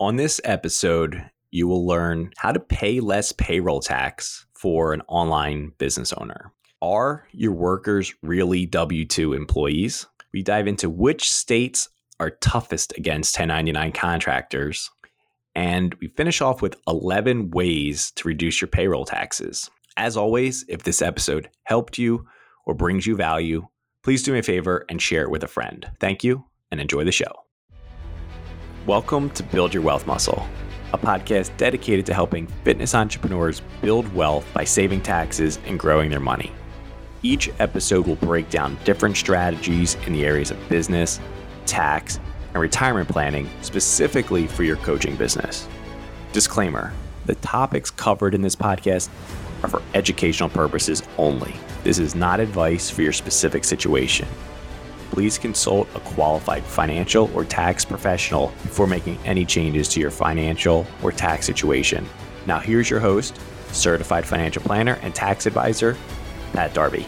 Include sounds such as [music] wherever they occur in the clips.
On this episode, you will learn how to pay less payroll tax for an online business owner. Are your workers really W 2 employees? We dive into which states are toughest against 1099 contractors. And we finish off with 11 ways to reduce your payroll taxes. As always, if this episode helped you or brings you value, please do me a favor and share it with a friend. Thank you and enjoy the show. Welcome to Build Your Wealth Muscle, a podcast dedicated to helping fitness entrepreneurs build wealth by saving taxes and growing their money. Each episode will break down different strategies in the areas of business, tax, and retirement planning specifically for your coaching business. Disclaimer the topics covered in this podcast are for educational purposes only. This is not advice for your specific situation please consult a qualified financial or tax professional before making any changes to your financial or tax situation. Now, here's your host, certified financial planner and tax advisor, Pat Darby.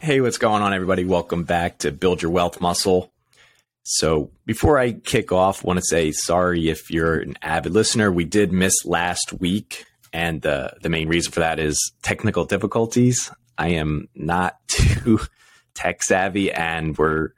Hey, what's going on, everybody? Welcome back to Build Your Wealth Muscle. So, before I kick off, want to say sorry if you're an avid listener. We did miss last week, and the the main reason for that is technical difficulties. I am not [laughs] too tech savvy and we're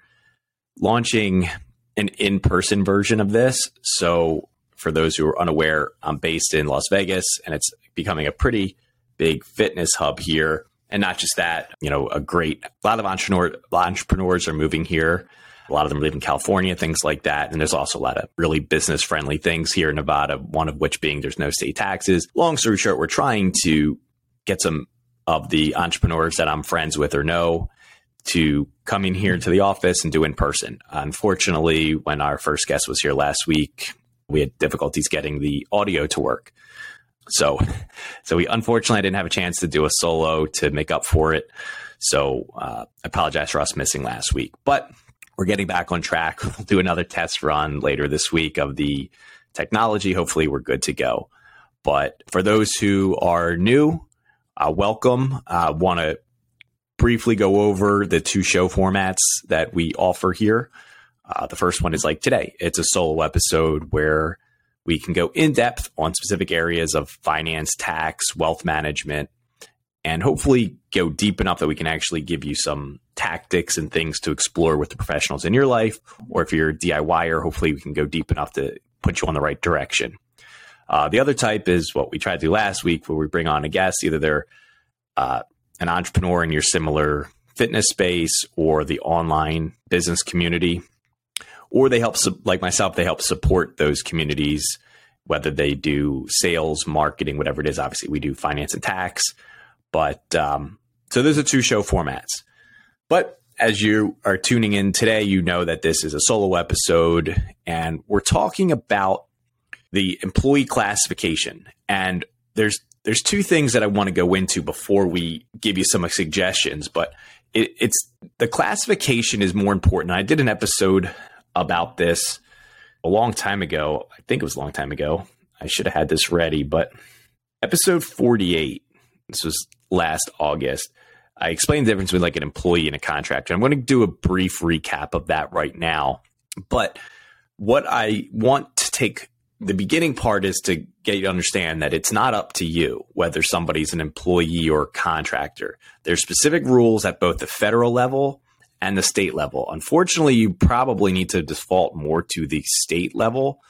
launching an in person version of this. So, for those who are unaware, I'm based in Las Vegas and it's becoming a pretty big fitness hub here. And not just that, you know, a great, a lot of entrepreneur, entrepreneurs are moving here. A lot of them live in California, things like that. And there's also a lot of really business friendly things here in Nevada, one of which being there's no state taxes. Long story short, we're trying to get some of the entrepreneurs that I'm friends with or know to come in here to the office and do in person. Unfortunately, when our first guest was here last week, we had difficulties getting the audio to work. So, so we unfortunately didn't have a chance to do a solo to make up for it. So, uh, I apologize for us missing last week, but we're getting back on track. [laughs] We'll do another test run later this week of the technology. Hopefully, we're good to go. But for those who are new, uh, welcome. I uh, want to briefly go over the two show formats that we offer here. Uh, the first one is like today, it's a solo episode where we can go in depth on specific areas of finance, tax, wealth management, and hopefully go deep enough that we can actually give you some tactics and things to explore with the professionals in your life. Or if you're a DIYer, hopefully we can go deep enough to put you on the right direction. Uh, the other type is what we tried to do last week, where we bring on a guest, either they're uh, an entrepreneur in your similar fitness space or the online business community, or they help, like myself, they help support those communities, whether they do sales, marketing, whatever it is. Obviously, we do finance and tax, but um, so those are two show formats. But as you are tuning in today, you know that this is a solo episode, and we're talking about the employee classification. And there's there's two things that I want to go into before we give you some suggestions, but it, it's the classification is more important. I did an episode about this a long time ago. I think it was a long time ago. I should have had this ready, but episode 48, this was last August. I explained the difference between like an employee and a contractor. I'm going to do a brief recap of that right now. But what I want to take the beginning part is to get you to understand that it's not up to you whether somebody's an employee or contractor. There's specific rules at both the federal level and the state level. Unfortunately, you probably need to default more to the state level,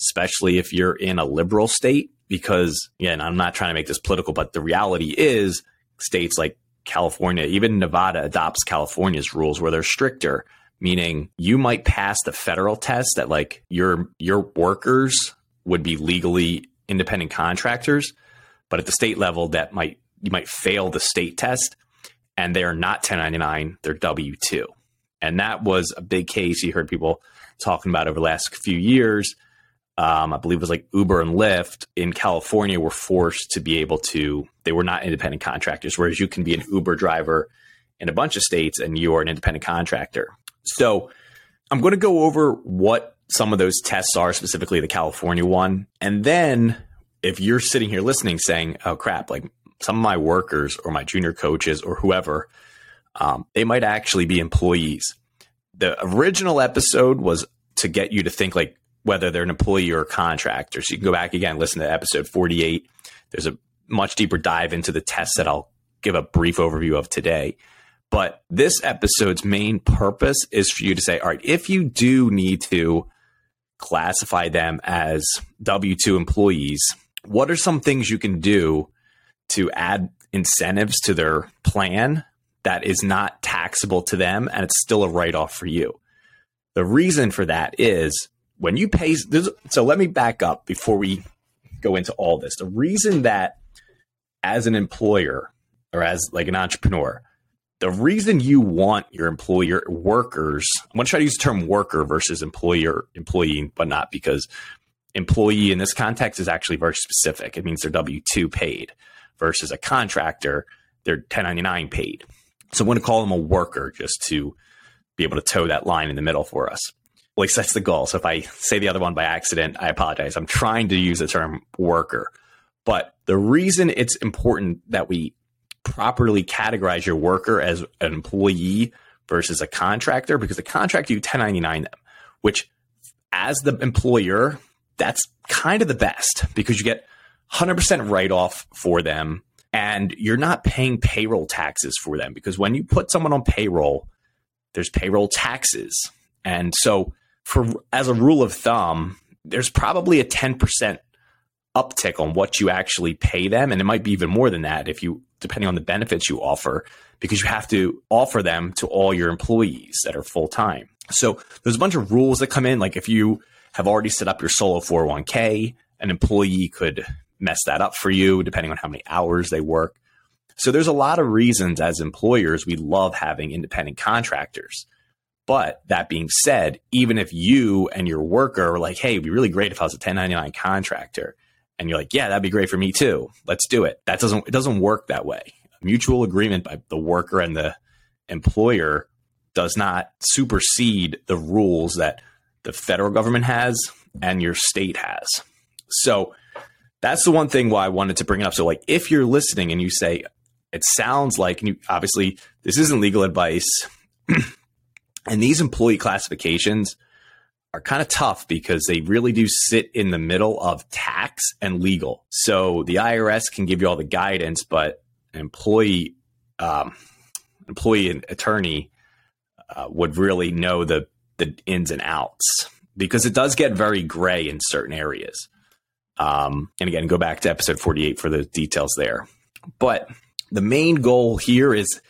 especially if you're in a liberal state, because, again, I'm not trying to make this political, but the reality is states like California, even Nevada adopts California's rules where they're stricter meaning you might pass the federal test that like your your workers would be legally independent contractors, but at the state level that might you might fail the state test and they are not 1099, they're W2. And that was a big case you heard people talking about over the last few years. Um, I believe it was like Uber and Lyft in California were forced to be able to, they were not independent contractors, whereas you can be an Uber driver in a bunch of states and you are an independent contractor. So I'm going to go over what some of those tests are, specifically the California one. And then if you're sitting here listening saying, oh crap, like some of my workers or my junior coaches or whoever, um, they might actually be employees. The original episode was to get you to think like whether they're an employee or a contractor. So you can go back again, listen to episode 48. There's a much deeper dive into the tests that I'll give a brief overview of today. But this episode's main purpose is for you to say, all right, if you do need to classify them as W 2 employees, what are some things you can do to add incentives to their plan that is not taxable to them and it's still a write off for you? The reason for that is when you pay, so let me back up before we go into all this. The reason that as an employer or as like an entrepreneur, the reason you want your employer workers, I'm going to try to use the term worker versus employer, employee, but not because employee in this context is actually very specific. It means they're W 2 paid versus a contractor, they're 1099 paid. So I'm going to call them a worker just to be able to toe that line in the middle for us. At least that's the goal. So if I say the other one by accident, I apologize. I'm trying to use the term worker. But the reason it's important that we properly categorize your worker as an employee versus a contractor because the contractor you 1099 them, which as the employer, that's kind of the best because you get 100% write off for them and you're not paying payroll taxes for them because when you put someone on payroll, there's payroll taxes. And so for as a rule of thumb, there's probably a 10% uptick on what you actually pay them and it might be even more than that if you depending on the benefits you offer, because you have to offer them to all your employees that are full time. So there's a bunch of rules that come in. Like if you have already set up your solo 401k, an employee could mess that up for you depending on how many hours they work. So there's a lot of reasons as employers we love having independent contractors. But that being said, even if you and your worker are like, hey, it'd be really great if I was a 1099 contractor, and you're like, yeah, that'd be great for me too. Let's do it. That doesn't it doesn't work that way. mutual agreement by the worker and the employer does not supersede the rules that the federal government has and your state has. So that's the one thing why I wanted to bring it up. So like if you're listening and you say it sounds like you, obviously this isn't legal advice [clears throat] and these employee classifications are kind of tough because they really do sit in the middle of tax and legal. So the IRS can give you all the guidance, but an employee, um, employee and attorney uh, would really know the the ins and outs because it does get very gray in certain areas. Um, and again, go back to episode 48 for the details there. But the main goal here is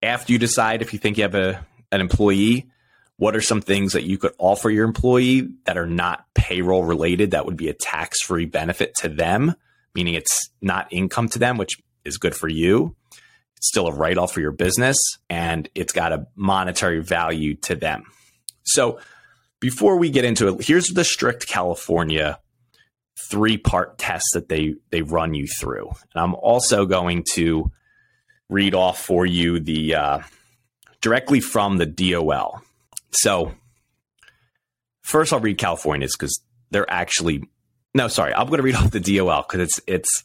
after you decide if you think you have a an employee, what are some things that you could offer your employee that are not payroll related that would be a tax free benefit to them, meaning it's not income to them, which is good for you. It's still a write off for your business and it's got a monetary value to them. So before we get into it, here's the strict California three part test that they they run you through. And I'm also going to read off for you the uh, directly from the DOL. So first, I'll read California's because they're actually no, sorry, I'm going to read off the DOL because it's it's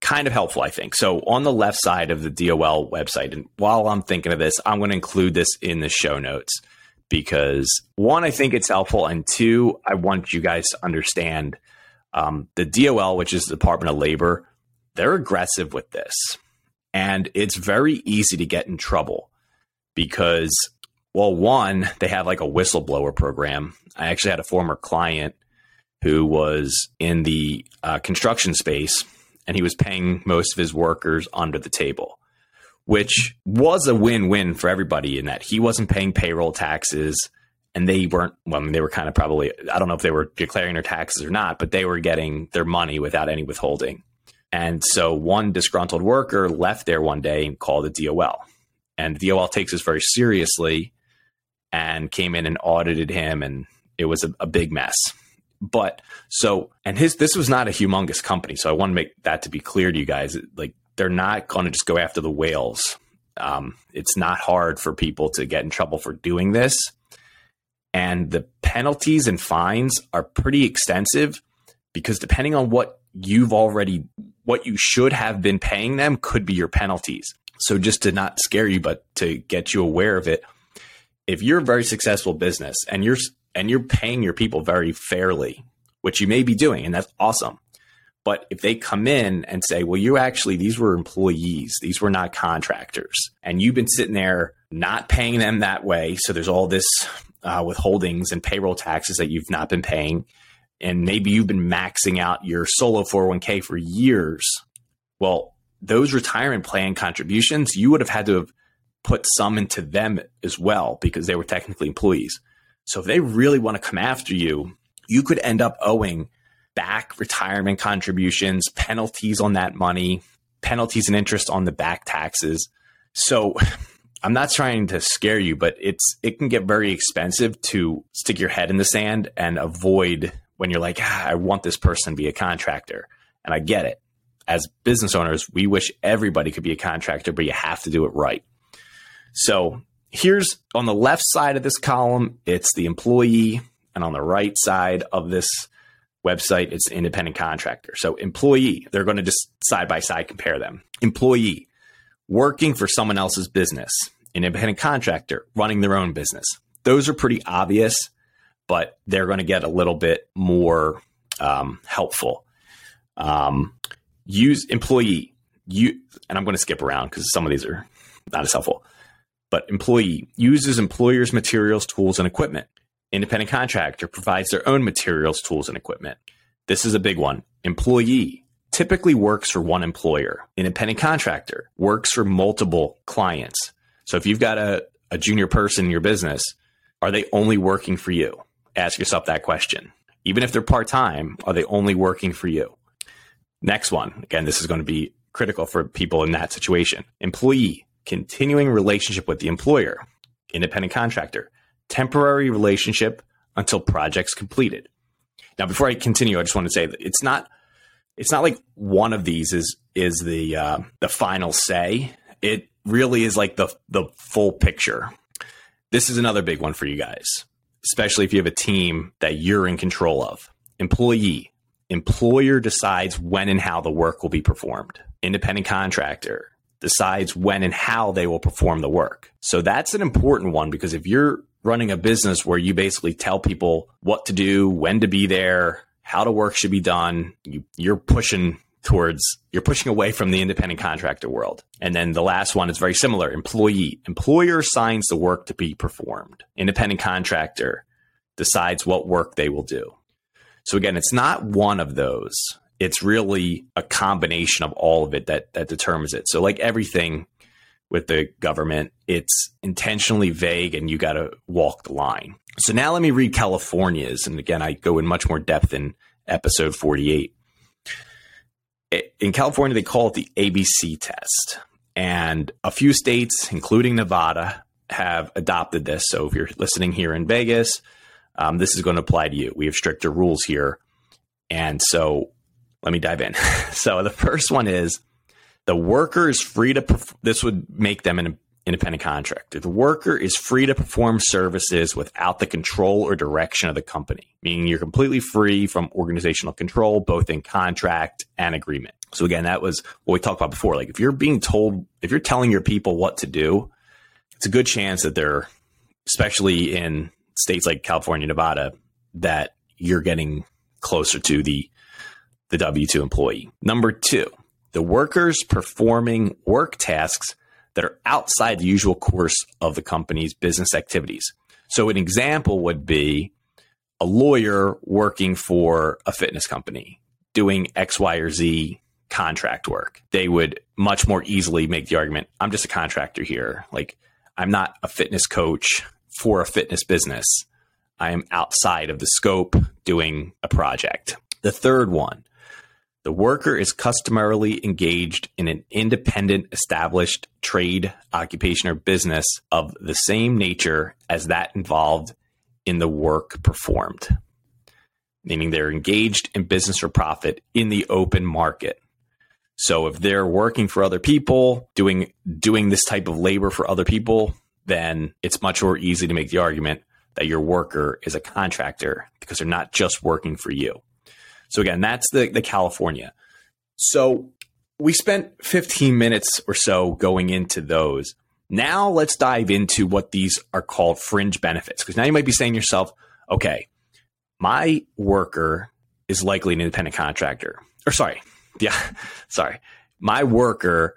kind of helpful, I think. So on the left side of the DOL website, and while I'm thinking of this, I'm going to include this in the show notes because one, I think it's helpful, and two, I want you guys to understand um, the DOL, which is the Department of Labor. They're aggressive with this, and it's very easy to get in trouble because well, one, they have like a whistleblower program. I actually had a former client who was in the uh, construction space and he was paying most of his workers under the table, which was a win win for everybody in that he wasn't paying payroll taxes and they weren't, well, I mean, they were kind of probably, I don't know if they were declaring their taxes or not, but they were getting their money without any withholding. And so one disgruntled worker left there one day and called the DOL. And the DOL takes this very seriously and came in and audited him, and it was a, a big mess. But so, and his this was not a humongous company, so I want to make that to be clear to you guys. Like they're not going to just go after the whales. Um, it's not hard for people to get in trouble for doing this, and the penalties and fines are pretty extensive because depending on what you've already what you should have been paying them could be your penalties. So just to not scare you, but to get you aware of it, if you're a very successful business and you're and you're paying your people very fairly, which you may be doing, and that's awesome. But if they come in and say, well, you actually, these were employees, these were not contractors, and you've been sitting there not paying them that way. So there's all this uh, withholdings and payroll taxes that you've not been paying. And maybe you've been maxing out your solo 401k for years. Well, those retirement plan contributions, you would have had to have put some into them as well because they were technically employees. So if they really want to come after you, you could end up owing back retirement contributions, penalties on that money, penalties and interest on the back taxes. So [sighs] I'm not trying to scare you, but it's it can get very expensive to stick your head in the sand and avoid when you're like, ah, I want this person to be a contractor. And I get it. As business owners, we wish everybody could be a contractor, but you have to do it right. So here's on the left side of this column, it's the employee. And on the right side of this website, it's independent contractor. So employee, they're going to just side by side compare them. Employee, working for someone else's business. An independent contractor, running their own business. Those are pretty obvious, but they're going to get a little bit more um, helpful. Um, use employee, you, and I'm going to skip around because some of these are not as helpful. But employee uses employer's materials, tools, and equipment. Independent contractor provides their own materials, tools, and equipment. This is a big one. Employee typically works for one employer. Independent contractor works for multiple clients. So if you've got a, a junior person in your business, are they only working for you? Ask yourself that question. Even if they're part time, are they only working for you? Next one. Again, this is going to be critical for people in that situation. Employee, continuing relationship with the employer. Independent contractor, temporary relationship until project's completed. Now, before I continue, I just want to say that it's not it's not like one of these is is the uh, the final say. It really is like the the full picture. This is another big one for you guys, especially if you have a team that you're in control of. Employee, employer decides when and how the work will be performed. Independent contractor decides when and how they will perform the work. So that's an important one because if you're running a business where you basically tell people what to do, when to be there, how the work should be done, you, you're pushing towards you're pushing away from the independent contractor world. And then the last one is very similar. Employee. Employer signs the work to be performed. Independent contractor decides what work they will do. So again, it's not one of those. It's really a combination of all of it that that determines it. So like everything with the government. It's intentionally vague and you got to walk the line. So now let me read California's. And again, I go in much more depth in episode 48. In California, they call it the ABC test. And a few states, including Nevada, have adopted this. So if you're listening here in Vegas, um, this is going to apply to you. We have stricter rules here. And so let me dive in. [laughs] so the first one is the worker is free to, perf- this would make them an independent contractor. The worker is free to perform services without the control or direction of the company, meaning you're completely free from organizational control, both in contract and agreement. So again, that was what we talked about before. Like if you're being told, if you're telling your people what to do, it's a good chance that they're, especially in states like California, Nevada, that you're getting closer to the the W two employee. Number two, the workers performing work tasks that are outside the usual course of the company's business activities. So, an example would be a lawyer working for a fitness company doing X, Y, or Z contract work. They would much more easily make the argument I'm just a contractor here. Like, I'm not a fitness coach for a fitness business. I am outside of the scope doing a project. The third one, the worker is customarily engaged in an independent, established trade, occupation, or business of the same nature as that involved in the work performed, meaning they're engaged in business or profit in the open market. So if they're working for other people, doing doing this type of labor for other people, then it's much more easy to make the argument that your worker is a contractor because they're not just working for you. So again, that's the, the California. So we spent 15 minutes or so going into those. Now let's dive into what these are called fringe benefits. Because now you might be saying to yourself, okay, my worker is likely an independent contractor. Or sorry, [laughs] yeah, sorry. My worker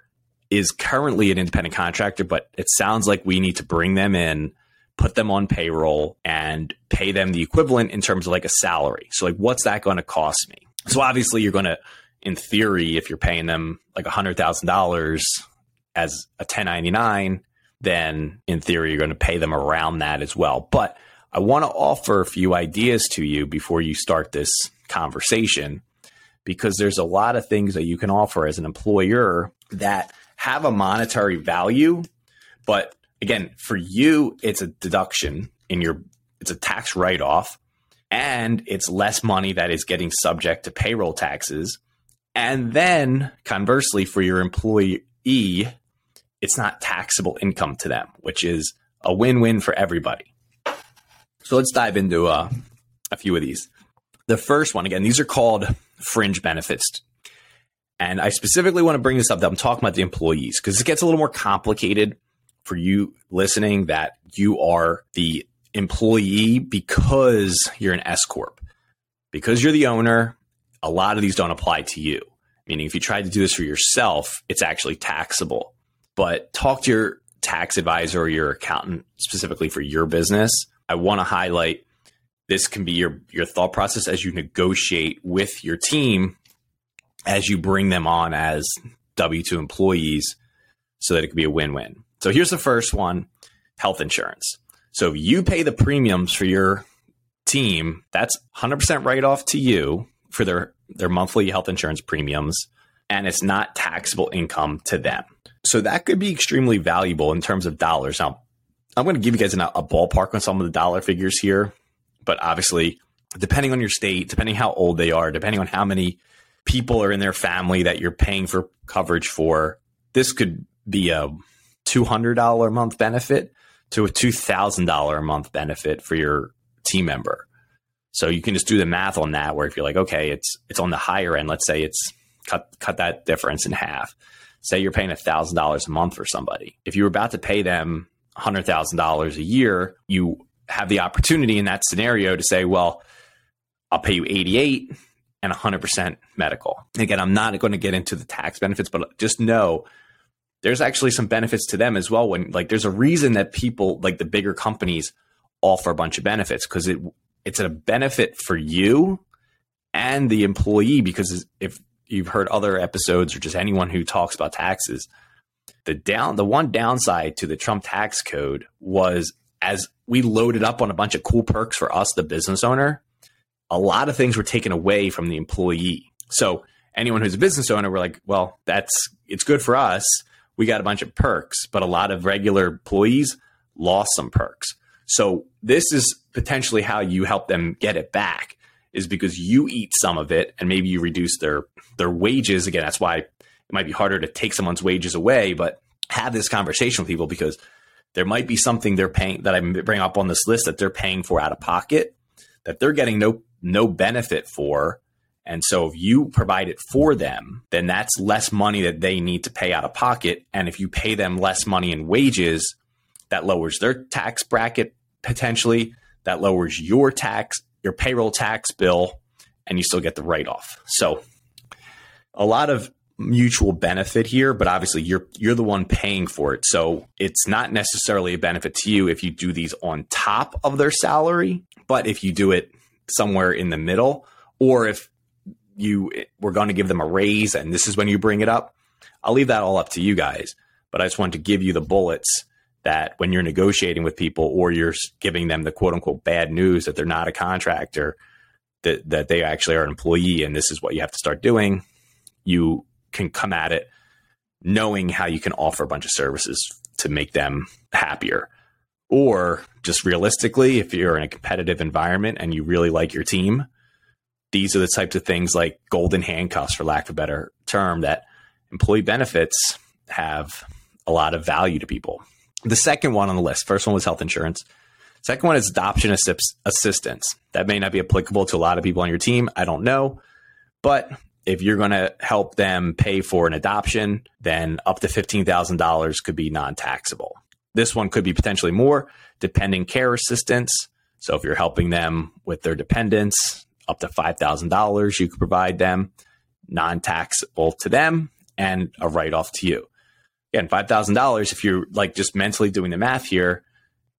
is currently an independent contractor, but it sounds like we need to bring them in, put them on payroll, and pay them the equivalent in terms of like a salary. So, like, what's that going to cost me? So, obviously, you're going to, in theory, if you're paying them like $100,000 as a 1099, then in theory, you're going to pay them around that as well. But I want to offer a few ideas to you before you start this conversation because there's a lot of things that you can offer as an employer that have a monetary value, but again, for you, it's a deduction in your, it's a tax write off, and it's less money that is getting subject to payroll taxes. And then conversely, for your employee, it's not taxable income to them, which is a win win for everybody. So let's dive into uh, a few of these. The first one, again, these are called fringe benefits. And I specifically want to bring this up that I'm talking about the employees because it gets a little more complicated for you listening that you are the employee because you're an S Corp. Because you're the owner, a lot of these don't apply to you. Meaning, if you tried to do this for yourself, it's actually taxable. But talk to your tax advisor or your accountant specifically for your business. I want to highlight this can be your your thought process as you negotiate with your team as you bring them on as W 2 employees so that it could be a win win. So here's the first one health insurance. So you pay the premiums for your team, that's 100% write off to you for their, their monthly health insurance premiums, and it's not taxable income to them. So that could be extremely valuable in terms of dollars. Now, I'm going to give you guys a ballpark on some of the dollar figures here, but obviously, depending on your state, depending how old they are, depending on how many people are in their family that you're paying for coverage for, this could be a $200 a month benefit to a $2,000 a month benefit for your team member. So you can just do the math on that where if you're like, okay, it's it's on the higher end, let's say it's cut cut that difference in half. Say you're paying $1,000 a month for somebody. If you were about to pay them $100,000 a year, you have the opportunity in that scenario to say, well, I'll pay you 88 and 100% medical. Again, I'm not going to get into the tax benefits, but just know there's actually some benefits to them as well. When like there's a reason that people like the bigger companies offer a bunch of benefits because it it's a benefit for you and the employee because if you've heard other episodes or just anyone who talks about taxes, the down the one downside to the Trump tax code was as we loaded up on a bunch of cool perks for us, the business owner, a lot of things were taken away from the employee. So anyone who's a business owner, we're like, well, that's it's good for us. We got a bunch of perks, but a lot of regular employees lost some perks. So this is potentially how you help them get it back is because you eat some of it and maybe you reduce their their wages. Again, that's why it might be harder to take someone's wages away, but have this conversation with people because there might be something they're paying that I bring up on this list that they're paying for out of pocket that they're getting no no benefit for. And so if you provide it for them, then that's less money that they need to pay out of pocket. And if you pay them less money in wages, that lowers their tax bracket potentially, that lowers your tax, your payroll tax bill, and you still get the write off. So a lot of mutual benefit here, but obviously you're you're the one paying for it. So it's not necessarily a benefit to you if you do these on top of their salary, but if you do it somewhere in the middle, or if you were going to give them a raise and this is when you bring it up, I'll leave that all up to you guys. But I just wanted to give you the bullets that when you're negotiating with people or you're giving them the quote unquote bad news that they're not a contractor, that, that they actually are an employee and this is what you have to start doing, you can come at it knowing how you can offer a bunch of services to make them happier. Or just realistically, if you're in a competitive environment and you really like your team, these are the types of things like golden handcuffs, for lack of a better term, that employee benefits have a lot of value to people. The second one on the list, first one was health insurance. Second one is adoption assist- assistance. That may not be applicable to a lot of people on your team. I don't know. But if you're going to help them pay for an adoption, then up to $15,000 could be non taxable. This one could be potentially more, depending care assistance. So if you're helping them with their dependents, up to $5,000 you could provide them, non taxable to them, and a write off to you. Again, $5,000, if you're like just mentally doing the math here,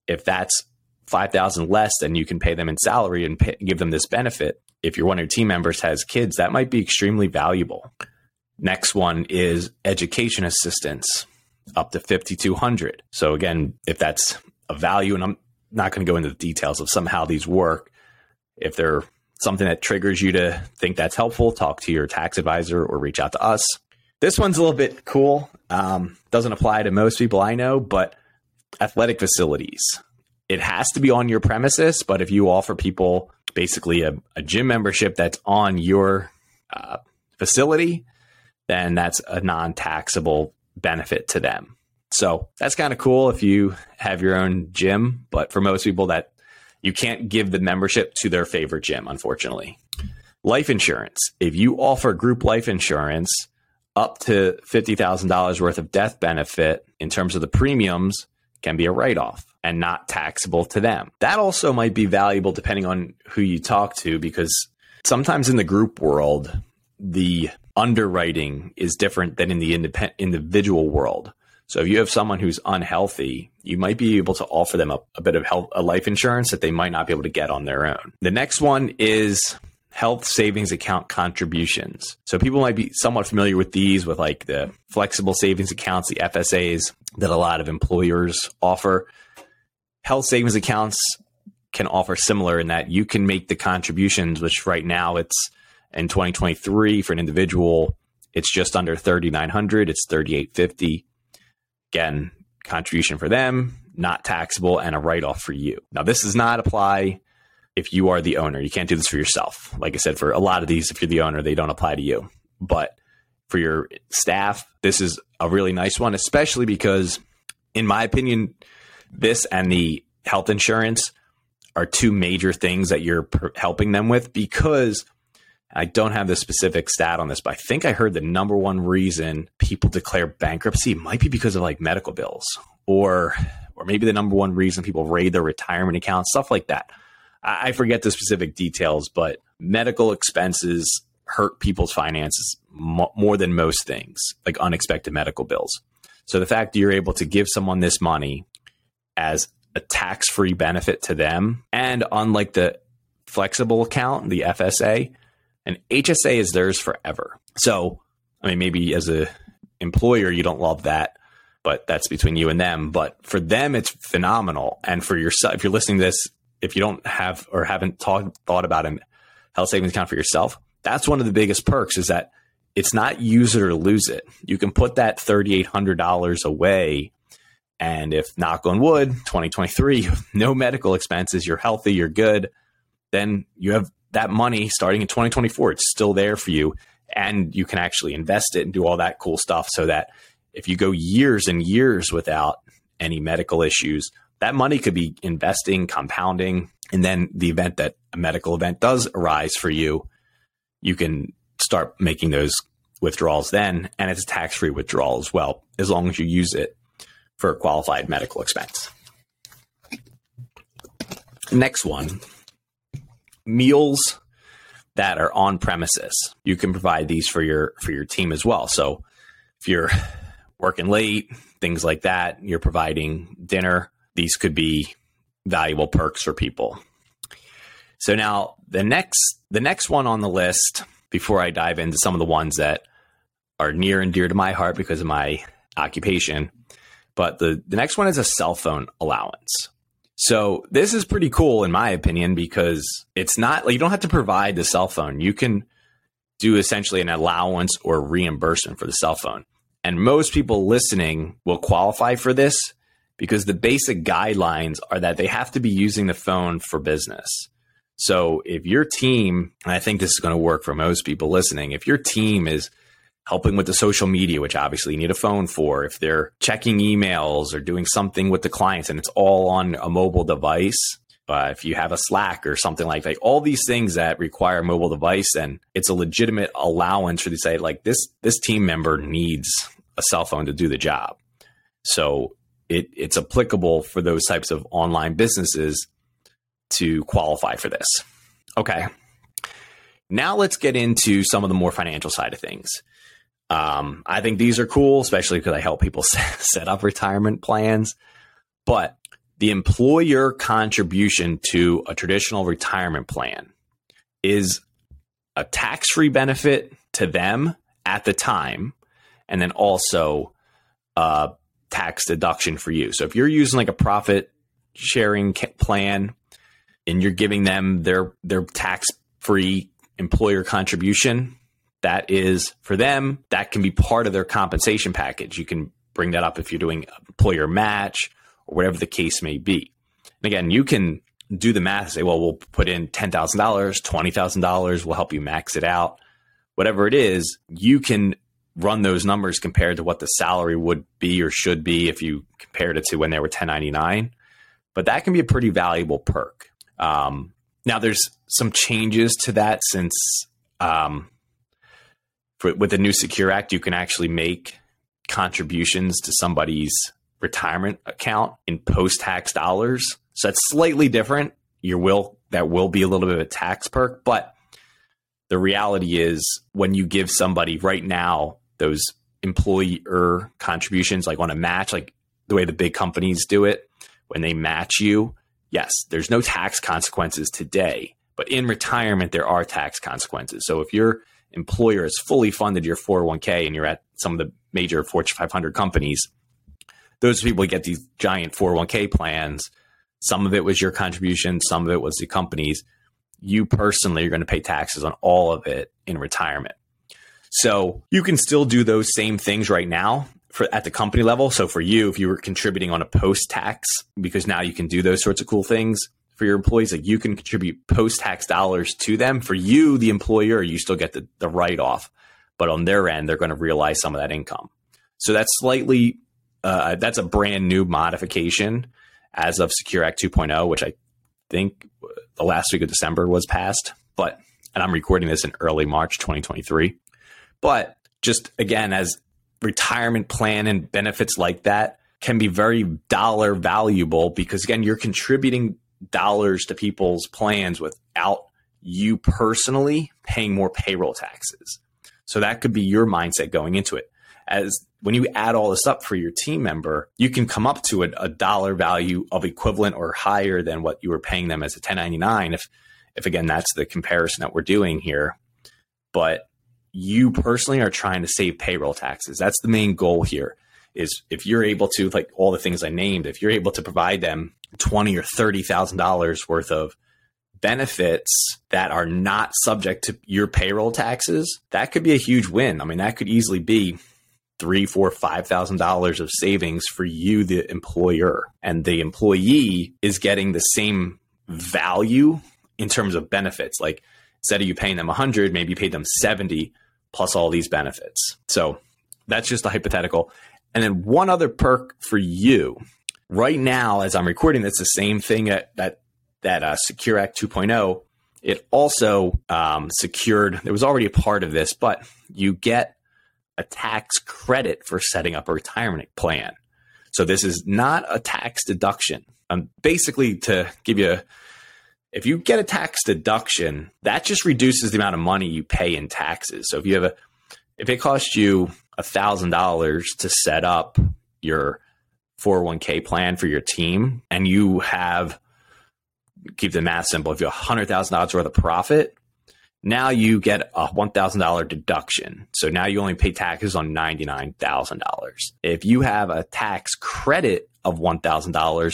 if that's 5000 less than you can pay them in salary and pay, give them this benefit, if your one of your team members has kids, that might be extremely valuable. Next one is education assistance up to 5200. So again, if that's a value and I'm not going to go into the details of somehow these work, if they're something that triggers you to think that's helpful, talk to your tax advisor or reach out to us. This one's a little bit cool. Um, doesn't apply to most people I know, but athletic facilities. It has to be on your premises, but if you offer people basically a, a gym membership that's on your uh, facility, then that's a non taxable benefit to them. So that's kind of cool if you have your own gym, but for most people that you can't give the membership to their favorite gym, unfortunately. Life insurance. If you offer group life insurance up to $50,000 worth of death benefit in terms of the premiums can be a write off and not taxable to them. That also might be valuable depending on who you talk to because sometimes in the group world, the underwriting is different than in the independent individual world. So if you have someone who's unhealthy, you might be able to offer them a, a bit of health, a life insurance that they might not be able to get on their own. The next one is health savings account contributions. So people might be somewhat familiar with these with like the flexible savings accounts, the FSAs that a lot of employers offer health savings accounts can offer similar in that you can make the contributions, which right now it's in 2023 for an individual, it's just under 3,900. It's 3,850. Again, contribution for them, not taxable, and a write off for you. Now, this does not apply if you are the owner. You can't do this for yourself. Like I said, for a lot of these, if you're the owner, they don't apply to you. But for your staff, this is a really nice one, especially because, in my opinion, this and the health insurance are two major things that you're helping them with because I don't have the specific stat on this, but I think I heard the number one reason people declare bankruptcy might be because of like medical bills or or maybe the number one reason people raid their retirement accounts, stuff like that. I, I forget the specific details, but medical expenses hurt people's finances mo- more than most things, like unexpected medical bills. So the fact that you're able to give someone this money as a tax free benefit to them. And unlike the flexible account, the FSA, an HSA is theirs forever. So, I mean, maybe as a employer, you don't love that, but that's between you and them. But for them, it's phenomenal. And for yourself, if you're listening to this, if you don't have or haven't talk, thought about a health savings account for yourself, that's one of the biggest perks is that it's not use it or lose it. You can put that $3,800 away and if knock on wood, 2023, [laughs] no medical expenses, you're healthy, you're good, then you have that money starting in 2024. It's still there for you. And you can actually invest it and do all that cool stuff so that if you go years and years without any medical issues, that money could be investing, compounding. And then the event that a medical event does arise for you, you can start making those withdrawals then. And it's a tax free withdrawal as well, as long as you use it for a qualified medical expense. Next one meals that are on premises. You can provide these for your for your team as well. So if you're working late, things like that, you're providing dinner, these could be valuable perks for people. So now the next the next one on the list before I dive into some of the ones that are near and dear to my heart because of my occupation but the, the next one is a cell phone allowance. So this is pretty cool in my opinion because it's not you don't have to provide the cell phone. You can do essentially an allowance or reimbursement for the cell phone. And most people listening will qualify for this because the basic guidelines are that they have to be using the phone for business. So if your team, and I think this is going to work for most people listening, if your team is helping with the social media, which obviously you need a phone for, if they're checking emails or doing something with the clients and it's all on a mobile device. Uh, if you have a Slack or something like that, all these things that require a mobile device, and it's a legitimate allowance for to say like this this team member needs a cell phone to do the job. So it it's applicable for those types of online businesses to qualify for this. Okay. Now let's get into some of the more financial side of things. Um, I think these are cool, especially because I help people [laughs] set up retirement plans. But the employer contribution to a traditional retirement plan is a tax free benefit to them at the time, and then also a tax deduction for you. So if you're using like a profit sharing plan and you're giving them their their tax free employer contribution, that is for them, that can be part of their compensation package. You can bring that up if you're doing employer match or whatever the case may be. And again, you can do the math and say, well, we'll put in $10,000, $20,000, we'll help you max it out. Whatever it is, you can run those numbers compared to what the salary would be or should be if you compared it to when they were 1099. But that can be a pretty valuable perk. Um, now, there's some changes to that since um, with the new Secure Act, you can actually make contributions to somebody's retirement account in post tax dollars. So that's slightly different. You will that will be a little bit of a tax perk, but the reality is when you give somebody right now those employer contributions like on a match like the way the big companies do it when they match you yes there's no tax consequences today but in retirement there are tax consequences so if your employer has fully funded your 401k and you're at some of the major fortune 500 companies those people get these giant 401k plans some of it was your contribution, some of it was the company's. You personally are going to pay taxes on all of it in retirement. So you can still do those same things right now for at the company level. So for you, if you were contributing on a post tax, because now you can do those sorts of cool things for your employees, like you can contribute post tax dollars to them. For you, the employer, you still get the, the write off, but on their end, they're going to realize some of that income. So that's slightly, uh, that's a brand new modification as of Secure Act 2.0, which I think the last week of December was passed. But, and I'm recording this in early March 2023. But just again, as retirement plan and benefits like that can be very dollar valuable because again, you're contributing dollars to people's plans without you personally paying more payroll taxes. So that could be your mindset going into it. As when you add all this up for your team member, you can come up to a, a, dollar value of equivalent or higher than what you were paying them as a 1099. If, if again, that's the comparison that we're doing here. But you personally are trying to save payroll taxes. That's the main goal here is if you're able to, like all the things I named, if you're able to provide them twenty or thirty thousand dollars worth of benefits that are not subject to your payroll taxes, that could be a huge win. I mean, that could easily be three, four, five thousand dollars of savings for you, the employer, and the employee is getting the same value in terms of benefits. Like instead of you paying them a hundred, maybe you paid them seventy plus all these benefits. So that's just a hypothetical. And then one other perk for you right now, as I'm recording, that's the same thing that that that uh, Secure Act 2.0. It also um, secured. There was already a part of this, but you get a tax credit for setting up a retirement plan. So this is not a tax deduction. Um, basically, to give you, a, if you get a tax deduction, that just reduces the amount of money you pay in taxes. So if you have a, if it costs you a thousand dollars to set up your 401k plan for your team, and you have keep the math simple, if you have hundred thousand dollars worth of profit, now you get a $1,000 deduction. So now you only pay taxes on $99,000. If you have a tax credit of $1,000,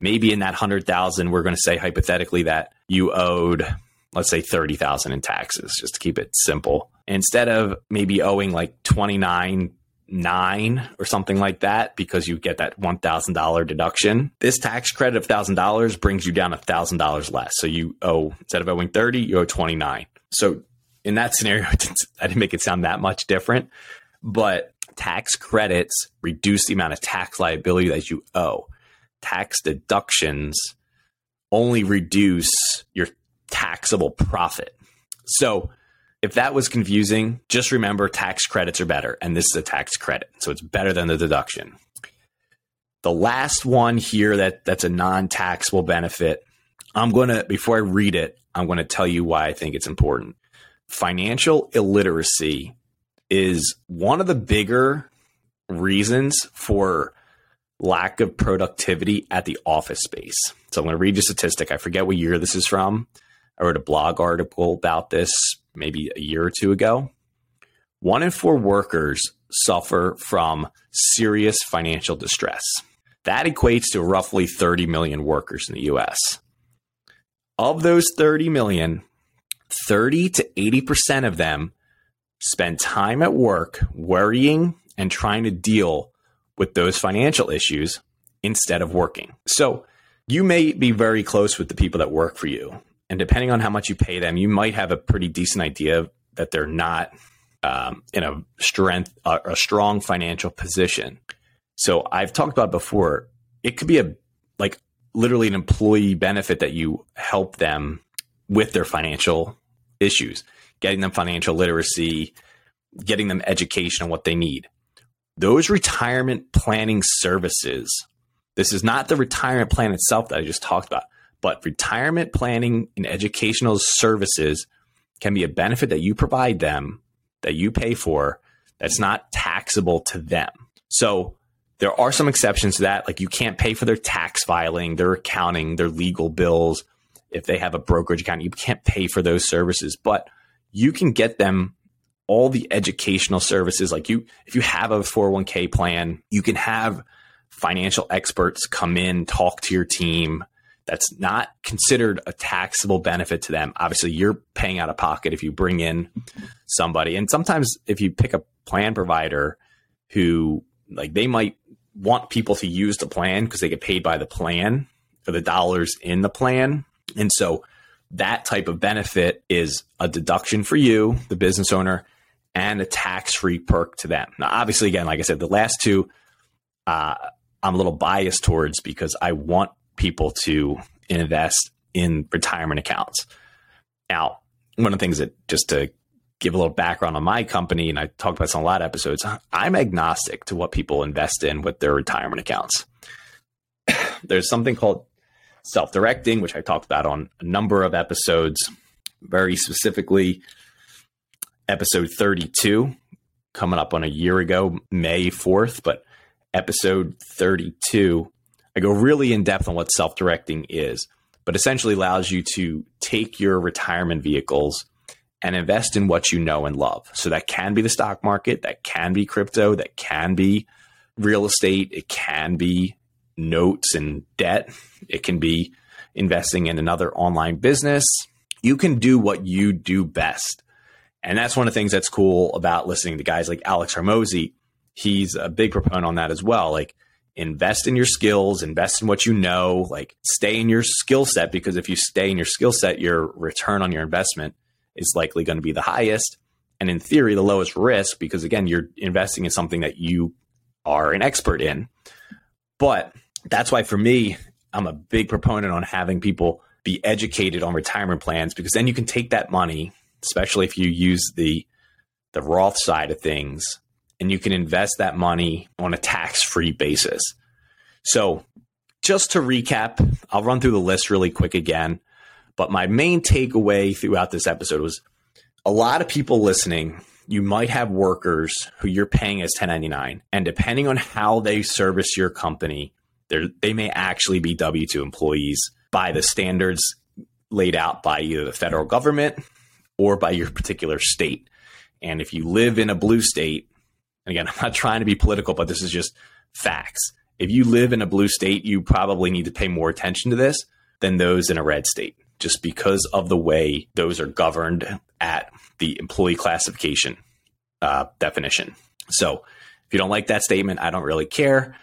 maybe in that 100,000 we're going to say hypothetically that you owed let's say 30,000 in taxes just to keep it simple. Instead of maybe owing like 29 nine or something like that because you get that $1,000 deduction. This tax credit of $1,000 brings you down $1,000 less. So you owe, instead of owing 30, you owe 29. So in that scenario, [laughs] I didn't make it sound that much different, but tax credits reduce the amount of tax liability that you owe. Tax deductions only reduce your taxable profit. So if that was confusing, just remember tax credits are better, and this is a tax credit. So it's better than the deduction. The last one here that, that's a non taxable benefit I'm going to, before I read it, I'm going to tell you why I think it's important. Financial illiteracy is one of the bigger reasons for lack of productivity at the office space. So I'm going to read you a statistic. I forget what year this is from. I wrote a blog article about this maybe a year or two ago. One in four workers suffer from serious financial distress. That equates to roughly 30 million workers in the US. Of those 30 million, 30 to 80% of them spend time at work worrying and trying to deal with those financial issues instead of working. So you may be very close with the people that work for you. And depending on how much you pay them, you might have a pretty decent idea that they're not um, in a strength, a strong financial position. So I've talked about before. It could be a like literally an employee benefit that you help them with their financial issues, getting them financial literacy, getting them education on what they need. Those retirement planning services, this is not the retirement plan itself that I just talked about, but retirement planning and educational services can be a benefit that you provide them, that you pay for, that's not taxable to them. So there are some exceptions to that. Like you can't pay for their tax filing, their accounting, their legal bills. If they have a brokerage account, you can't pay for those services, but you can get them all the educational services. Like you, if you have a 401k plan, you can have financial experts come in, talk to your team. That's not considered a taxable benefit to them. Obviously, you're paying out of pocket if you bring in somebody. And sometimes if you pick a plan provider who like they might want people to use the plan because they get paid by the plan for the dollars in the plan. And so that type of benefit is a deduction for you, the business owner, and a tax free perk to them. Now, obviously, again, like I said, the last two, uh, I'm a little biased towards because I want people to invest in retirement accounts. Now, one of the things that just to give a little background on my company, and I talked about this on a lot of episodes, I'm agnostic to what people invest in with their retirement accounts. [clears throat] There's something called self directing, which I talked about on a number of episodes, very specifically, episode 32, coming up on a year ago, May 4th, but episode 32, I go really in depth on what self directing is, but essentially allows you to take your retirement vehicles and invest in what you know and love. So that can be the stock market, that can be crypto, that can be real estate, it can be notes and debt, it can be investing in another online business. You can do what you do best. And that's one of the things that's cool about listening to guys like Alex Hormozi. He's a big proponent on that as well. Like invest in your skills, invest in what you know, like stay in your skill set because if you stay in your skill set, your return on your investment is likely going to be the highest. And in theory, the lowest risk because again, you're investing in something that you are an expert in. But that's why for me, I'm a big proponent on having people be educated on retirement plans because then you can take that money, especially if you use the the Roth side of things, and you can invest that money on a tax-free basis. So, just to recap, I'll run through the list really quick again. But my main takeaway throughout this episode was a lot of people listening, you might have workers who you're paying as 1099. And depending on how they service your company, they may actually be W 2 employees by the standards laid out by either the federal government or by your particular state. And if you live in a blue state, again, [laughs] I'm not trying to be political, but this is just facts. If you live in a blue state, you probably need to pay more attention to this than those in a red state just because of the way those are governed at the employee classification uh, definition. So if you don't like that statement, I don't really care.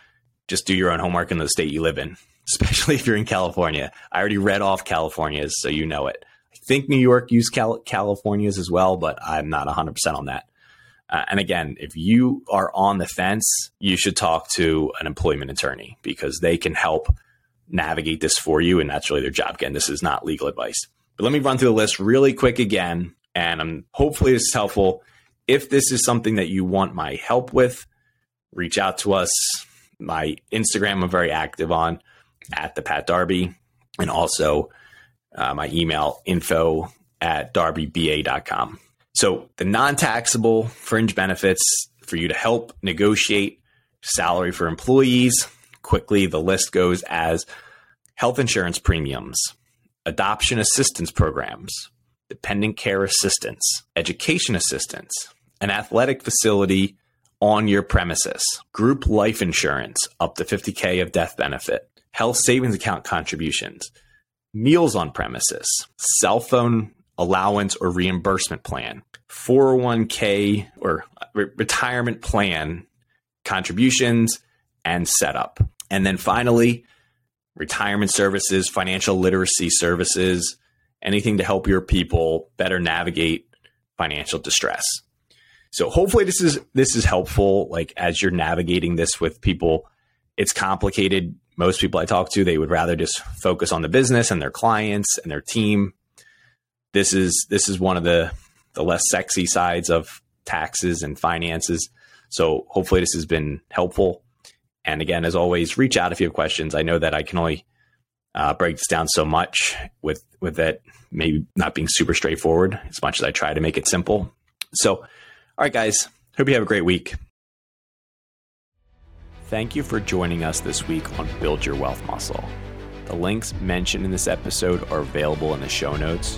Just do your own homework in the state you live in, [laughs] especially if you're in California. I already read off California's, so you know it. I think New York used Cal- California's as well, but I'm not 100% on that. Uh, and again, if you are on the fence, you should talk to an employment attorney because they can help navigate this for you, and that's really their job. Again, this is not legal advice. But let me run through the list really quick again, and I'm hopefully this is helpful. If this is something that you want my help with, reach out to us. My Instagram I'm very active on at the Pat Darby, and also uh, my email info at darbyba.com. So the non-taxable fringe benefits for you to help negotiate salary for employees. Quickly, the list goes as health insurance premiums, adoption assistance programs, dependent care assistance, education assistance, an athletic facility on your premises, group life insurance up to 50K of death benefit, health savings account contributions, meals on premises, cell phone allowance or reimbursement plan, 401k or re- retirement plan contributions and setup. And then finally, retirement services, financial literacy services, anything to help your people better navigate financial distress. So hopefully this is this is helpful like as you're navigating this with people. It's complicated. Most people I talk to, they would rather just focus on the business and their clients and their team. This is this is one of the the less sexy sides of taxes and finances. So hopefully this has been helpful. And again, as always, reach out if you have questions. I know that I can only uh, break this down so much with with it maybe not being super straightforward as much as I try to make it simple. So, all right, guys, hope you have a great week. Thank you for joining us this week on Build Your Wealth Muscle. The links mentioned in this episode are available in the show notes